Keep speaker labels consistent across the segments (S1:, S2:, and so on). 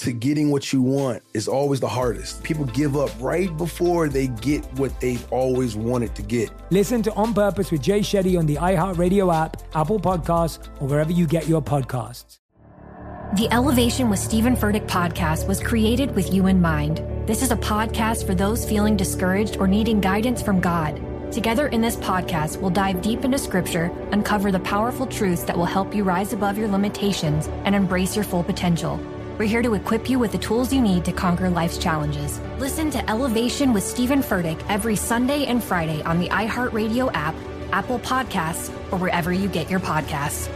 S1: to getting what you want is always the hardest. People give up right before they get what they've always wanted to get.
S2: Listen to On Purpose with Jay Shetty on the iHeartRadio app, Apple Podcasts, or wherever you get your podcasts.
S3: The Elevation with Stephen Furtick podcast was created with you in mind. This is a podcast for those feeling discouraged or needing guidance from God. Together in this podcast, we'll dive deep into scripture, uncover the powerful truths that will help you rise above your limitations and embrace your full potential. We're here to equip you with the tools you need to conquer life's challenges. Listen to Elevation with Stephen Furtick every Sunday and Friday on the iHeartRadio app, Apple Podcasts, or wherever you get your podcasts.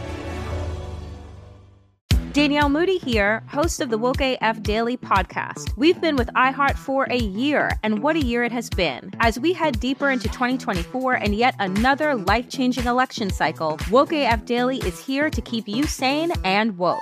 S4: Danielle Moody here, host of the Woke AF Daily podcast. We've been with iHeart for a year, and what a year it has been. As we head deeper into 2024 and yet another life changing election cycle, Woke AF Daily is here to keep you sane and woke.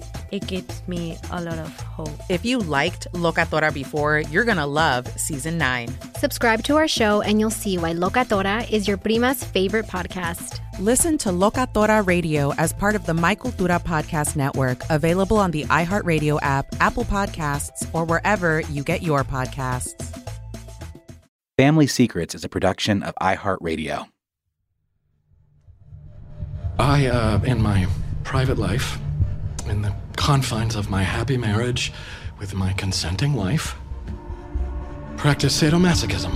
S5: it gives me a lot of hope.
S6: If you liked Locatora before, you're going to love season nine.
S7: Subscribe to our show and you'll see why Locatora is your prima's favorite podcast.
S6: Listen to Locatora Radio as part of the My Cultura Podcast Network, available on the iHeartRadio app, Apple Podcasts, or wherever you get your podcasts.
S8: Family Secrets is a production of iHeartRadio.
S9: I, uh, in my private life, in the confines of my happy marriage with my consenting wife, practice sadomasochism.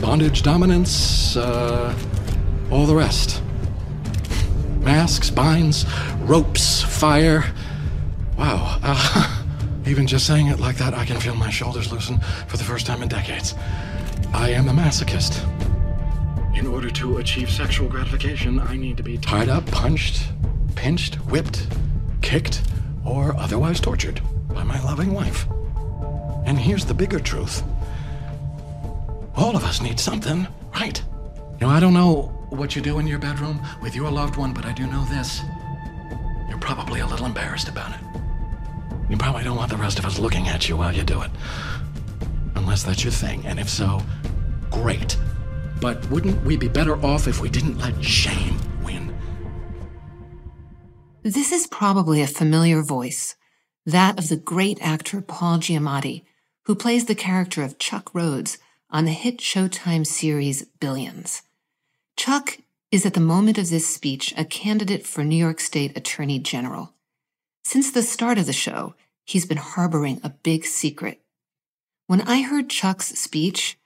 S9: Bondage, dominance, uh, all the rest. Masks, binds, ropes, fire. Wow. Uh, even just saying it like that, I can feel my shoulders loosen for the first time in decades. I am a masochist. In order to achieve sexual gratification, I need to be tied up, punched, pinched, whipped, kicked, or otherwise tortured by my loving wife. And here's the bigger truth all of us need something, right? You know, I don't know what you do in your bedroom with your loved one, but I do know this. You're probably a little embarrassed about it. You probably don't want the rest of us looking at you while you do it. Unless that's your thing, and if so, great. But wouldn't we be better off if we didn't let shame?
S10: This is probably a familiar voice, that of the great actor Paul Giamatti, who plays the character of Chuck Rhodes on the hit Showtime series Billions. Chuck is at the moment of this speech a candidate for New York State Attorney General. Since the start of the show, he's been harboring a big secret. When I heard Chuck's speech,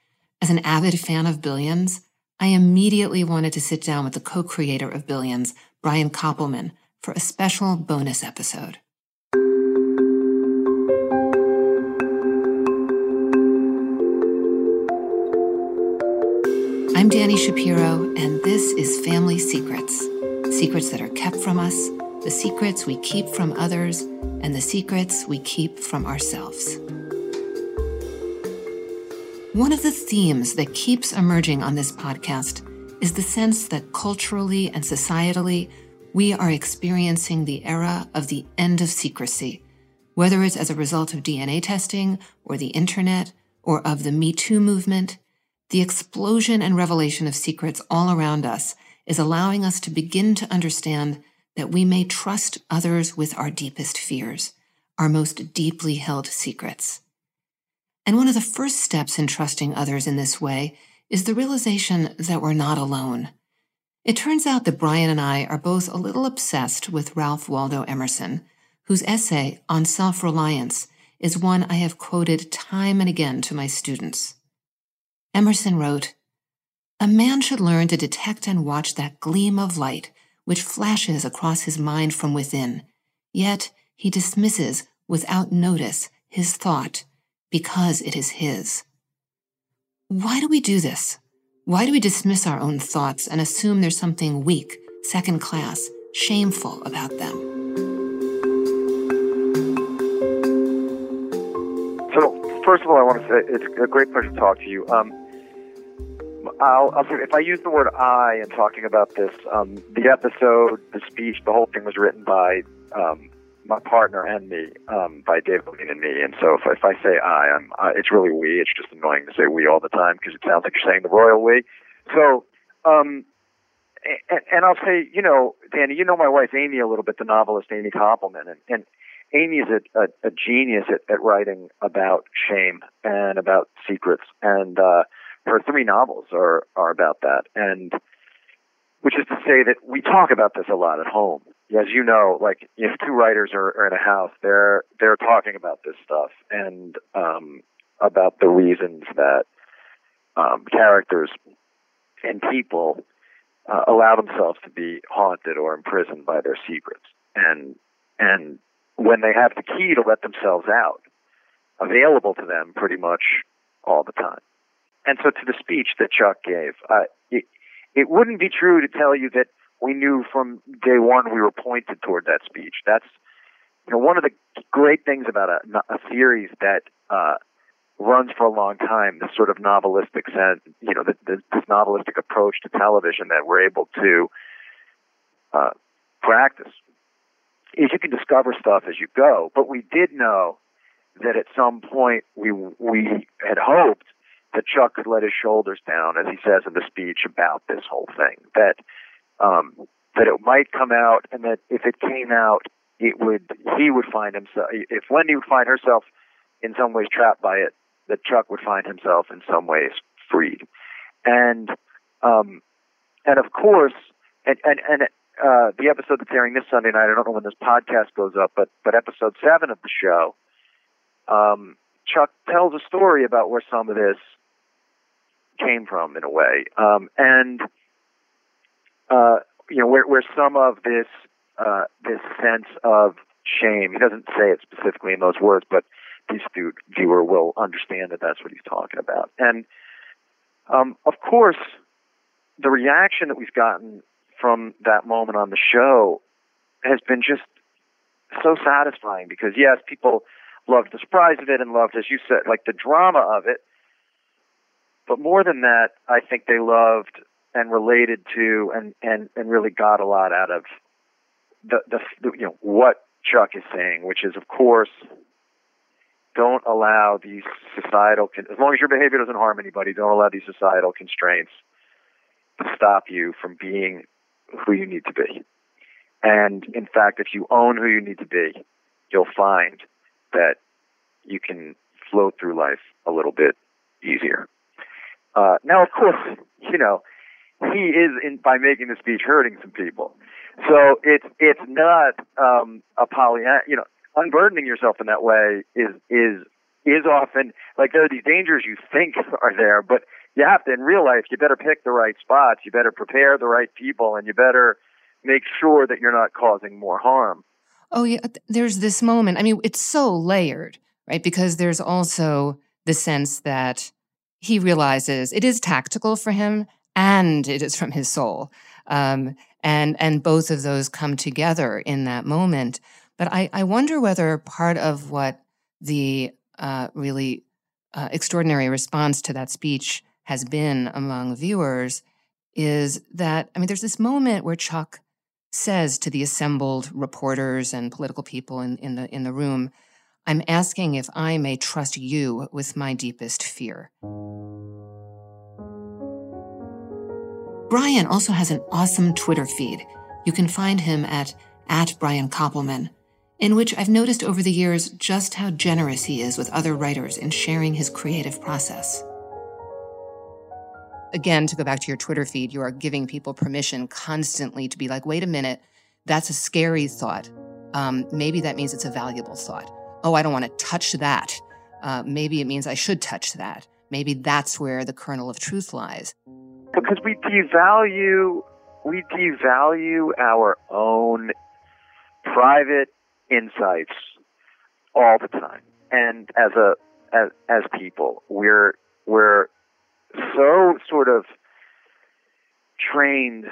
S10: as an avid fan of Billions, I immediately wanted to sit down with the co creator of Billions, Brian Koppelman, for a special bonus episode. I'm Danny Shapiro, and this is Family Secrets secrets that are kept from us, the secrets we keep from others, and the secrets we keep from ourselves. One of the themes that keeps emerging on this podcast is the sense that culturally and societally, we are experiencing the era of the end of secrecy, whether it's as a result of DNA testing or the internet or of the Me Too movement. The explosion and revelation of secrets all around us is allowing us to begin to understand that we may trust others with our deepest fears, our most deeply held secrets. And one of the first steps in trusting others in this way is the realization that we're not alone. It turns out that Brian and I are both a little obsessed with Ralph Waldo Emerson, whose essay on self reliance is one I have quoted time and again to my students. Emerson wrote, A man should learn to detect and watch that gleam of light which flashes across his mind from within, yet he dismisses without notice his thought because it is his. Why do we do this? Why do we dismiss our own thoughts and assume there's something weak, second class, shameful about them?
S11: So, first of all, I want to say it's a great pleasure to talk to you. Um, I'll, I'll if I use the word I in talking about this, um, the episode, the speech, the whole thing was written by um, my partner and me, um, by David Levien and me. And so if, if I say I, I'm, uh, it's really we. It's just annoying to say we all the time because it sounds like you're saying the royal we. So, um, and, and I'll say, you know, Danny, you know my wife Amy a little bit, the novelist Amy Koppelman, and, and Amy is a, a, a genius at, at writing about shame and about secrets, and uh, her three novels are are about that. And which is to say that we talk about this a lot at home as you know, like if two writers are, are in a house, they're they're talking about this stuff and um, about the reasons that um, characters and people uh, allow themselves to be haunted or imprisoned by their secrets, and and when they have the key to let themselves out, available to them pretty much all the time. And so, to the speech that Chuck gave, uh, it, it wouldn't be true to tell you that we knew from day one we were pointed toward that speech. That's you know one of the great things about a, a series that uh, runs for a long time. This sort of novelistic sense, you know, the, the, this novelistic approach to television that we're able to uh, practice is you can discover stuff as you go. But we did know that at some point we we had hoped that Chuck could let his shoulders down, as he says in the speech about this whole thing. That um, that it might come out, and that if it came out, it would he would find himself. If Wendy would find herself in some ways trapped by it, that Chuck would find himself in some ways freed, and um, and of course, and and and uh, the episode that's airing this Sunday night. I don't know when this podcast goes up, but but episode seven of the show, um, Chuck tells a story about where some of this came from in a way, um, and uh, you know, where, where some of this uh, this sense of shame. He doesn't say it specifically in those words, but the astute viewer will understand that that's what he's talking about. And um, of course, the reaction that we've gotten from that moment on the show has been just so satisfying because yes, people loved the surprise of it and loved, as you said, like the drama of it. But more than that, I think they loved and related to and and and really got a lot out of the, the you know what Chuck is saying, which is of course don't allow these societal as long as your behavior doesn't harm anybody, don't allow these societal constraints to stop you from being who you need to be. And in fact, if you own who you need to be, you'll find that you can float through life a little bit easier. Uh, now, of course, you know, he is in by making the speech hurting some people. So it's it's not um, a poly. You know, unburdening yourself in that way is is is often like there are these dangers you think are there, but you have to in real life. You better pick the right spots. You better prepare the right people, and you better make sure that you're not causing more harm.
S10: Oh yeah, there's this moment. I mean, it's so layered, right? Because there's also the sense that he realizes it is tactical for him and it is from his soul. Um, and and both of those come together in that moment. But I, I wonder whether part of what the uh, really uh, extraordinary response to that speech has been among viewers is that I mean, there's this moment where Chuck says to the assembled reporters and political people in, in the in the room, "I'm asking if I may trust you with my deepest fear." Brian also has an awesome Twitter feed. You can find him at, at Brian Koppelman. in which I've noticed over the years just how generous he is with other writers in sharing his creative process. Again, to go back to your Twitter feed, you are giving people permission constantly to be like, wait a minute, that's a scary thought. Um, maybe that means it's a valuable thought. Oh, I don't want to touch that. Uh, maybe it means I should touch that. Maybe that's where the kernel of truth lies.
S11: Because we devalue, we devalue our own private insights all the time, and as a as, as people, we're we're so sort of trained.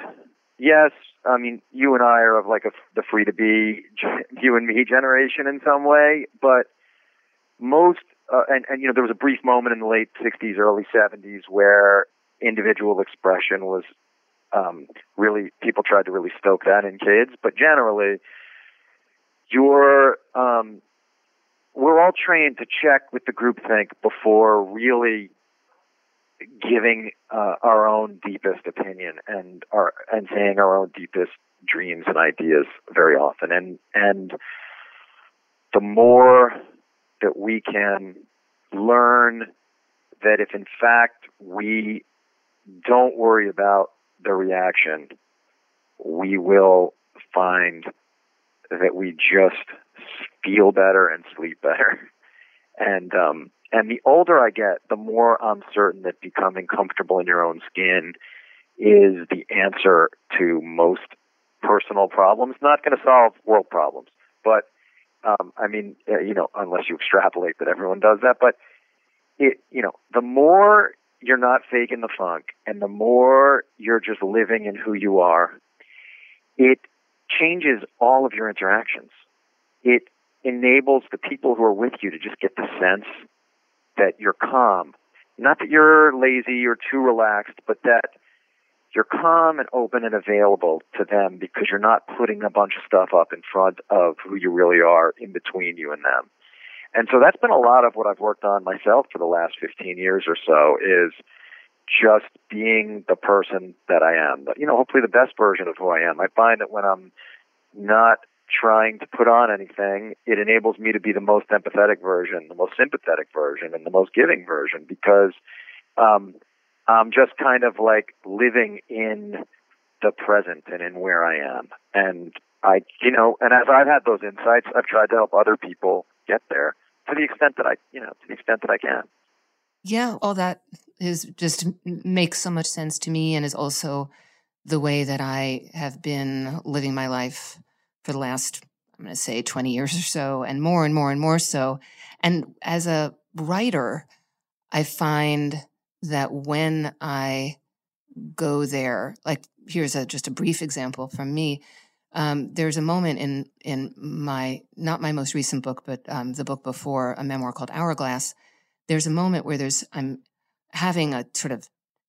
S11: Yes, I mean you and I are of like a, the free to be you and me generation in some way, but most uh, and and you know there was a brief moment in the late '60s, early '70s where individual expression was um, really people tried to really stoke that in kids, but generally you're um, we're all trained to check with the groupthink before really giving uh, our own deepest opinion and our and saying our own deepest dreams and ideas very often. And and the more that we can learn that if in fact we don't worry about the reaction we will find that we just feel better and sleep better. And um, and the older I get, the more I'm certain that becoming comfortable in your own skin is the answer to most personal problems. Not going to solve world problems, but um, I mean, uh, you know, unless you extrapolate that everyone does that. But it, you know, the more you're not faking the funk, and the more you're just living in who you are, it changes all of your interactions. It enables the people who are with you to just get the sense that you're calm. Not that you're lazy or too relaxed, but that you're calm and open and available to them because you're not putting a bunch of stuff up in front of who you really are in between you and them. And so that's been a lot of what I've worked on myself for the last 15 years or so is just being the person that I am. But, You know, hopefully the best version of who I am. I find that when I'm not trying to put on anything, it enables me to be the most empathetic version, the most sympathetic version, and the most giving version because um, I'm just kind of like living in the present and in where I am. And I, you know, and as I've had those insights, I've tried to help other people get there to the extent that I, you know, to the extent that I can.
S10: Yeah, all that is just makes so much sense to me and is also the way that I have been living my life for the last, I'm going to say 20 years or so, and more and more and more so. And as a writer, I find that when I go there, like here's a just a brief example from me. Um, there's a moment in in my not my most recent book, but um, the book before, a memoir called Hourglass. There's a moment where there's I'm having a sort of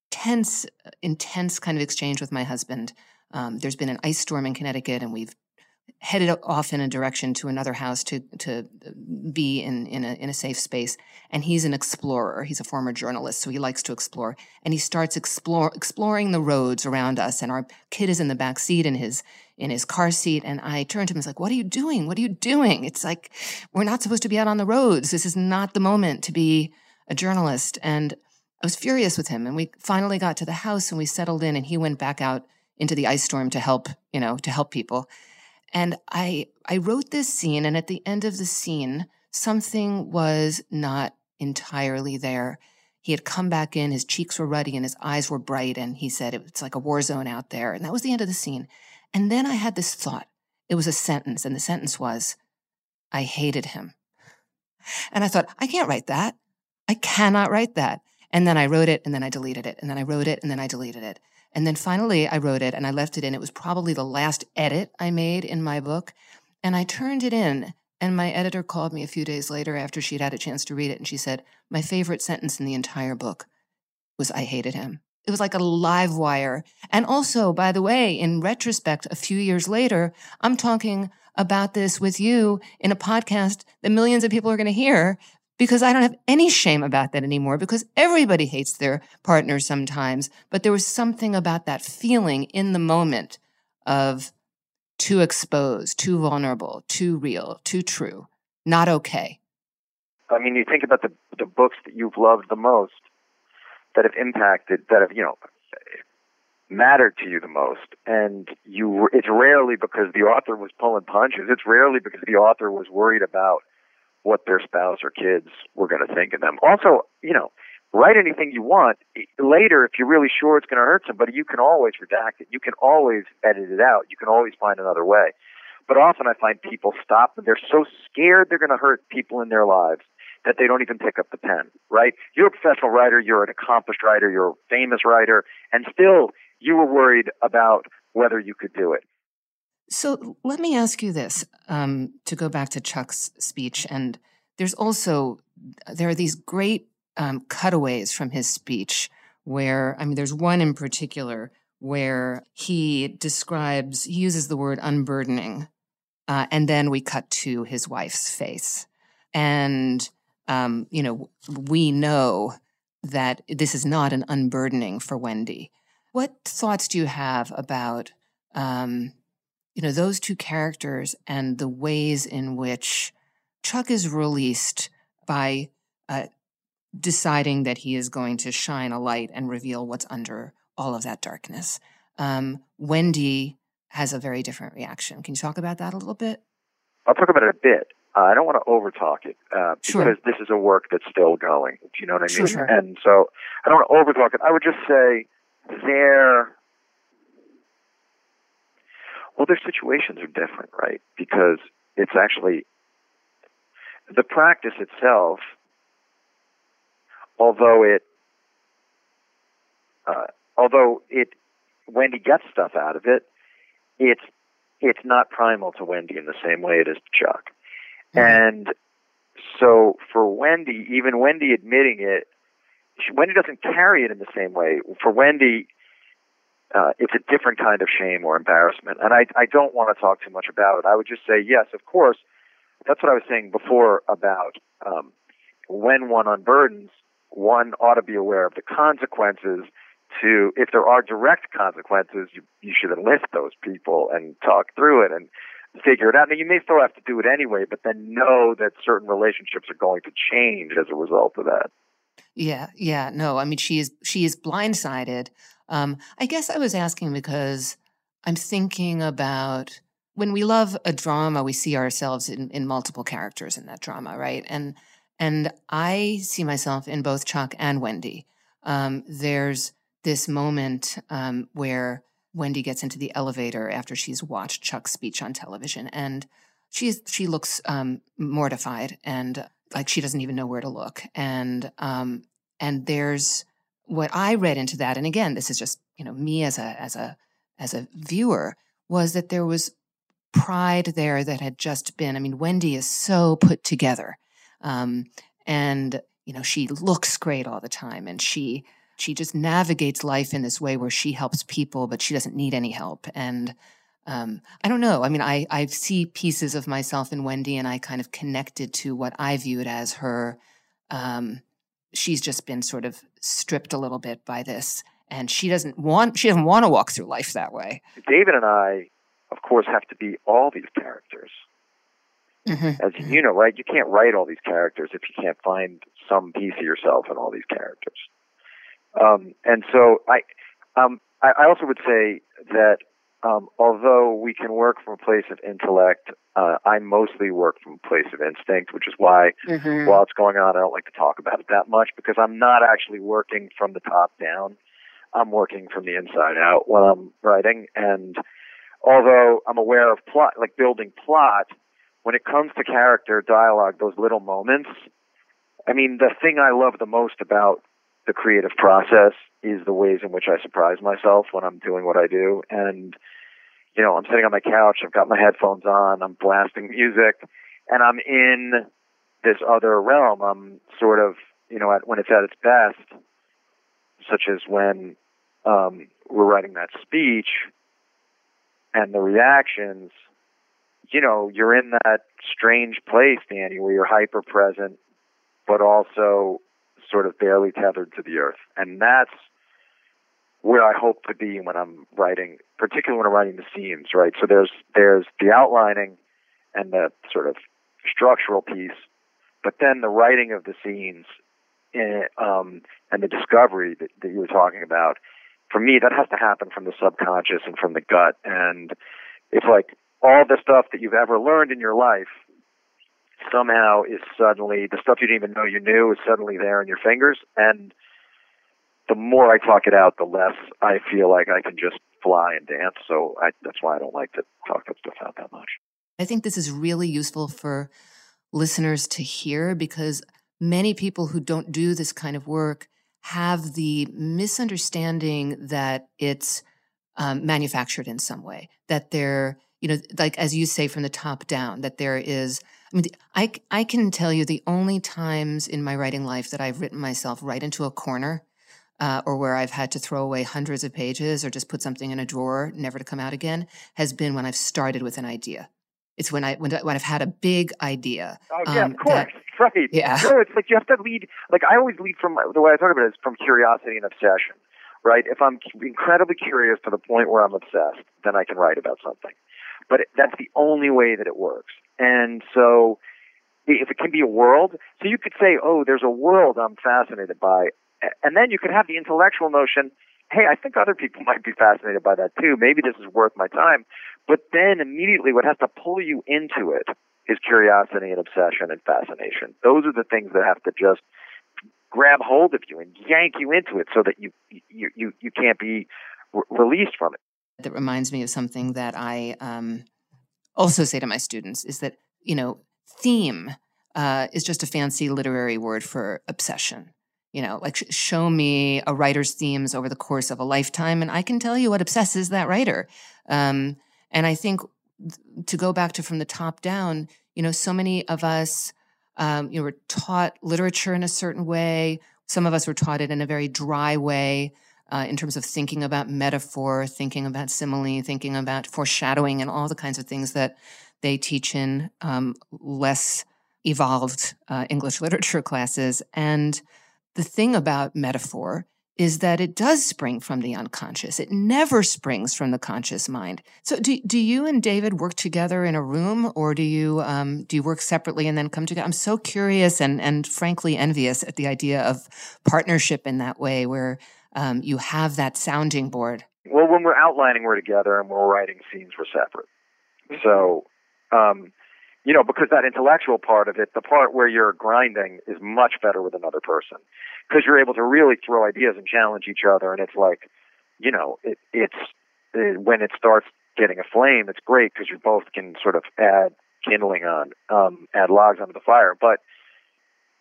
S10: tense, intense kind of exchange with my husband. Um, there's been an ice storm in Connecticut, and we've headed off in a direction to another house to to be in in a in a safe space. And he's an explorer. He's a former journalist, so he likes to explore. And he starts explore exploring the roads around us. And our kid is in the back seat in his in his car seat. And I turned to him and was like, "What are you doing? What are you doing? It's like we're not supposed to be out on the roads. This is not the moment to be a journalist." And I was furious with him. And we finally got to the house and we settled in. And he went back out into the ice storm to help you know to help people and I I wrote this scene and at the end of the scene something was not entirely there. He had come back in, his cheeks were ruddy and his eyes were bright and he said it's like a war zone out there and that was the end of the scene. And then I had this thought. It was a sentence and the sentence was I hated him. And I thought, I can't write that. I cannot write that. And then I wrote it and then I deleted it and then I wrote it and then I deleted it. And then finally, I wrote it and I left it in. It was probably the last edit I made in my book. And I turned it in. And my editor called me a few days later after she'd had a chance to read it. And she said, My favorite sentence in the entire book was, I hated him. It was like a live wire. And also, by the way, in retrospect, a few years later, I'm talking about this with you in a podcast that millions of people are going to hear because I don't have any shame about that anymore because everybody hates their partner sometimes. But there was something about that feeling in the moment of too exposed, too vulnerable, too real, too true. Not okay.
S11: I mean, you think about the the books that you've loved the most, that have impacted, that have you know mattered to you the most, and you. It's rarely because the author was pulling punches. It's rarely because the author was worried about what their spouse or kids were going to think of them. Also, you know, write anything you want. Later, if you're really sure it's going to hurt somebody, you can always redact it. You can always edit it out. You can always find another way. But often I find people stop and they're so scared they're going to hurt people in their lives that they don't even pick up the pen, right? You're a professional writer, you're an accomplished writer, you're a famous writer, and still you were worried about whether you could do it.
S10: So let me ask you this um, to go back to Chuck's speech. And there's also, there are these great um, cutaways from his speech where, I mean, there's one in particular where he describes, he uses the word unburdening. Uh, and then we cut to his wife's face. And, um, you know, we know that this is not an unburdening for Wendy. What thoughts do you have about, um, you know, those two characters and the ways in which Chuck is released by uh, deciding that he is going to shine a light and reveal what's under all of that darkness. Um, Wendy has a very different reaction. Can you talk about that a little bit?
S11: I'll talk about it a bit. Uh, I don't want to overtalk it uh,
S10: sure.
S11: because this is a work that's still going. Do you know what I mean?
S10: Sure, sure.
S11: And so I don't want to overtalk it. I would just say their well, their situations are different, right? Because it's actually the practice itself although it uh, although it Wendy gets stuff out of it, it's it's not primal to Wendy in the same way it is to Chuck. Mm-hmm. And so for Wendy, even Wendy admitting it, she, Wendy doesn't carry it in the same way. For Wendy, uh, it's a different kind of shame or embarrassment. And I, I don't want to talk too much about it. I would just say, yes, of course, that's what I was saying before about um, when one unburdens, one ought to be aware of the consequences to if there are direct consequences you you should enlist those people and talk through it and figure it out now you may still have to do it anyway but then know that certain relationships are going to change as a result of that
S10: yeah yeah no i mean she is she is blindsided um i guess i was asking because i'm thinking about when we love a drama we see ourselves in in multiple characters in that drama right and and I see myself in both Chuck and Wendy. Um, there's this moment um, where Wendy gets into the elevator after she's watched Chuck's speech on television, and she's she looks um, mortified and like she doesn't even know where to look. And um, and there's what I read into that, and again, this is just you know me as a as a as a viewer was that there was pride there that had just been. I mean, Wendy is so put together um, and you know, she looks great all the time, and she she just navigates life in this way where she helps people, but she doesn't need any help. And um, I don't know. I mean, I I see pieces of myself in Wendy, and I kind of connected to what I viewed as her. Um, she's just been sort of stripped a little bit by this, and she doesn't want she doesn't want to walk through life that way.
S11: David and I, of course, have to be all these characters.
S10: Mm-hmm.
S11: As you know, right? You can't write all these characters if you can't find some piece of yourself in all these characters. Um, and so I, um, I, I also would say that um, although we can work from a place of intellect, uh, I mostly work from a place of instinct, which is why
S10: mm-hmm.
S11: while it's going on, I don't like to talk about it that much because I'm not actually working from the top down. I'm working from the inside out when I'm writing. And although I'm aware of plot, like building plot, when it comes to character dialogue, those little moments, I mean, the thing I love the most about the creative process is the ways in which I surprise myself when I'm doing what I do. And, you know, I'm sitting on my couch, I've got my headphones on, I'm blasting music, and I'm in this other realm. I'm sort of, you know, at, when it's at its best, such as when um, we're writing that speech and the reactions you know, you're in that strange place, Danny, where you're hyper present, but also sort of barely tethered to the earth. And that's where I hope to be when I'm writing, particularly when I'm writing the scenes, right? So there's there's the outlining and the sort of structural piece, but then the writing of the scenes and, eh, um, and the discovery that, that you were talking about. For me, that has to happen from the subconscious and from the gut, and it's like all the stuff that you've ever learned in your life somehow is suddenly the stuff you didn't even know you knew is suddenly there in your fingers and the more I talk it out, the less I feel like I can just fly and dance. So I, that's why I don't like to talk that stuff out that much.
S10: I think this is really useful for listeners to hear because many people who don't do this kind of work have the misunderstanding that it's um, manufactured in some way, that they're, you know, like as you say from the top down, that there is. I mean, I, I can tell you the only times in my writing life that I've written myself right into a corner uh, or where I've had to throw away hundreds of pages or just put something in a drawer, never to come out again, has been when I've started with an idea. It's when I when, when I've had a big idea.
S11: Oh yeah, um, of course, that, right.
S10: Yeah,
S11: no, it's like you have to lead. Like I always lead from the way I talk about it is from curiosity and obsession, right? If I'm incredibly curious to the point where I'm obsessed, then I can write about something. But that's the only way that it works. And so, if it can be a world, so you could say, oh, there's a world I'm fascinated by and then you could have the intellectual notion, hey, I think other people might be fascinated by that too. Maybe this is worth my time. But then immediately what has to pull you into it is curiosity and obsession and fascination. Those are the things that have to just grab hold of you and yank you into it so that you you you, you can't be re- released from it.
S10: That reminds me of something that I um, also say to my students is that you know theme uh, is just a fancy literary word for obsession you know, like show me a writer's themes over the course of a lifetime, and I can tell you what obsesses that writer. Um, and I think to go back to from the top down, you know, so many of us, um, you know, were taught literature in a certain way. Some of us were taught it in a very dry way. Uh, in terms of thinking about metaphor, thinking about simile, thinking about foreshadowing, and all the kinds of things that they teach in um, less evolved uh, English literature classes. And the thing about metaphor is that it does spring from the unconscious. It never springs from the conscious mind. So, do, do you and David work together in a room, or do you um, do you work separately and then come together? I'm so curious and and frankly envious at the idea of partnership in that way, where um, you have that sounding board.
S11: Well, when we're outlining, we're together, and when we're writing scenes, we're separate. So, um, you know, because that intellectual part of it, the part where you're grinding is much better with another person because you're able to really throw ideas and challenge each other. And it's like, you know, it, it's it, when it starts getting a flame, it's great because you both can sort of add kindling on, um, add logs onto the fire. But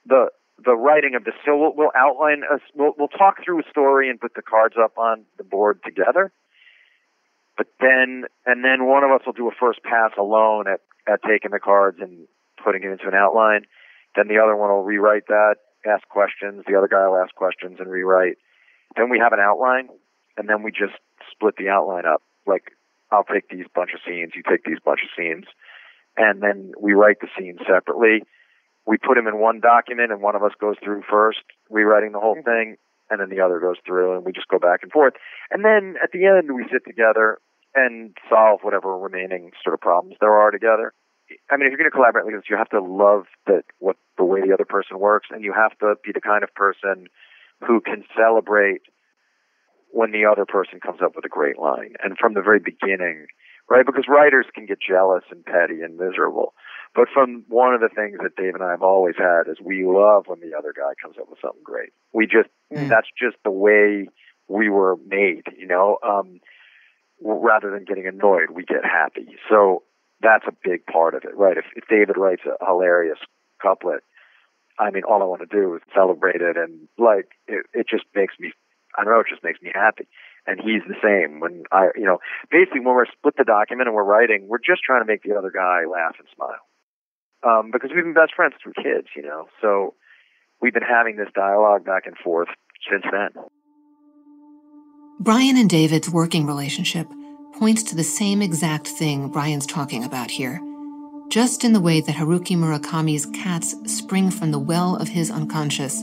S11: the the writing of this, so we'll, we'll outline us, we'll, we'll talk through a story and put the cards up on the board together. But then, and then one of us will do a first pass alone at at taking the cards and putting it into an outline. Then the other one will rewrite that, ask questions. The other guy will ask questions and rewrite. Then we have an outline, and then we just split the outline up. Like I'll take these bunch of scenes, you take these bunch of scenes, and then we write the scenes separately. We put them in one document, and one of us goes through first, rewriting the whole mm-hmm. thing, and then the other goes through, and we just go back and forth. And then at the end, we sit together and solve whatever remaining sort of problems there are together. I mean, if you're going to collaborate like this, you have to love that what the way the other person works, and you have to be the kind of person who can celebrate when the other person comes up with a great line, and from the very beginning, right? Because writers can get jealous and petty and miserable, but from one of the things that Dave and I have always had is we love when the other guy comes up with something great. We just mm. that's just the way we were made, you know. Um, rather than getting annoyed, we get happy. So that's a big part of it, right? If, if David writes a hilarious couplet, I mean, all I want to do is celebrate it, and like it, it just makes me, I don't know, it just makes me happy. And he's the same. When I, you know, basically when we're split the document and we're writing, we're just trying to make the other guy laugh and smile, um, because we've been best friends through kids, you know. So we've been having this dialogue back and forth since then.
S10: Brian and David's working relationship points to the same exact thing Brian's talking about here. Just in the way that Haruki Murakami's cats spring from the well of his unconscious,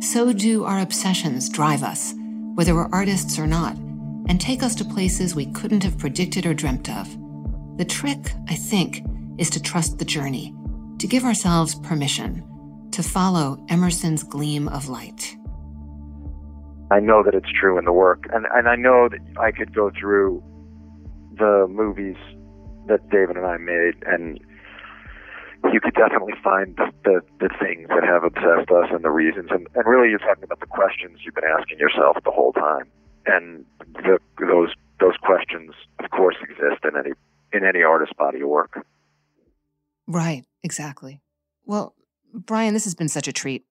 S10: so do our obsessions drive us, whether we're artists or not, and take us to places we couldn't have predicted or dreamt of. The trick, I think, is to trust the journey, to give ourselves permission to follow Emerson's gleam of light.
S11: I know that it's true in the work, and and I know that I could go through the movies that David and I made, and you could definitely find the the things that have obsessed us and the reasons, and and really you're talking about the questions you've been asking yourself the whole time, and the, those those questions, of course, exist in any in any artist's body of work.
S10: Right, exactly. Well, Brian, this has been such a treat.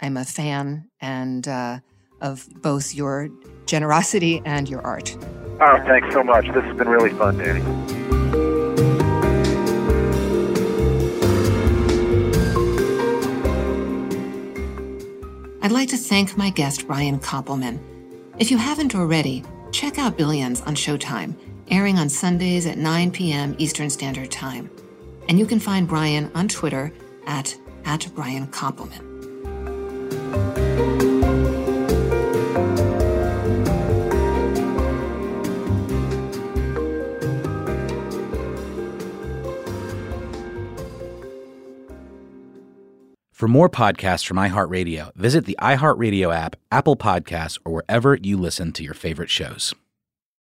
S10: I'm a fan and uh, of both your generosity and your art.
S11: Oh, thanks so much. This has been really fun, Danny.
S10: I'd like to thank my guest, Brian Koppelman. If you haven't already, check out Billions on Showtime, airing on Sundays at 9 p.m. Eastern Standard Time. And you can find Brian on Twitter at, at Brian Koppelman.
S8: For more podcasts from iHeartRadio, visit the iHeartRadio app, Apple Podcasts, or wherever you listen to your favorite shows.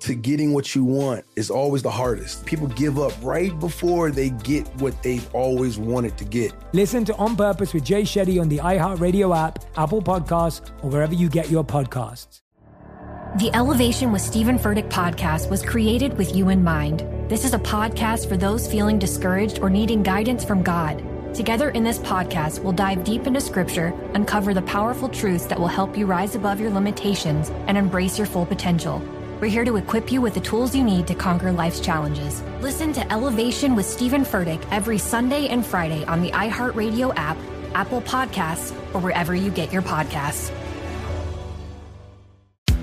S1: to getting what you want is always the hardest. People give up right before they get what they've always wanted to get.
S2: Listen to On Purpose with Jay Shetty on the iHeartRadio app, Apple Podcasts, or wherever you get your podcasts.
S3: The Elevation with Stephen Furtick podcast was created with you in mind. This is a podcast for those feeling discouraged or needing guidance from God. Together in this podcast, we'll dive deep into scripture, uncover the powerful truths that will help you rise above your limitations and embrace your full potential. We're here to equip you with the tools you need to conquer life's challenges. Listen to Elevation with Stephen Furtick every Sunday and Friday on the iHeartRadio app, Apple Podcasts, or wherever you get your podcasts.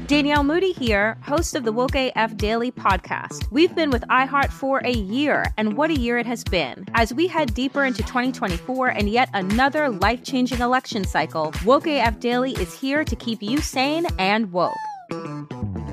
S4: Danielle Moody here, host of the Woke AF Daily podcast. We've been with iHeart for a year, and what a year it has been. As we head deeper into 2024 and yet another life changing election cycle, Woke AF Daily is here to keep you sane and woke.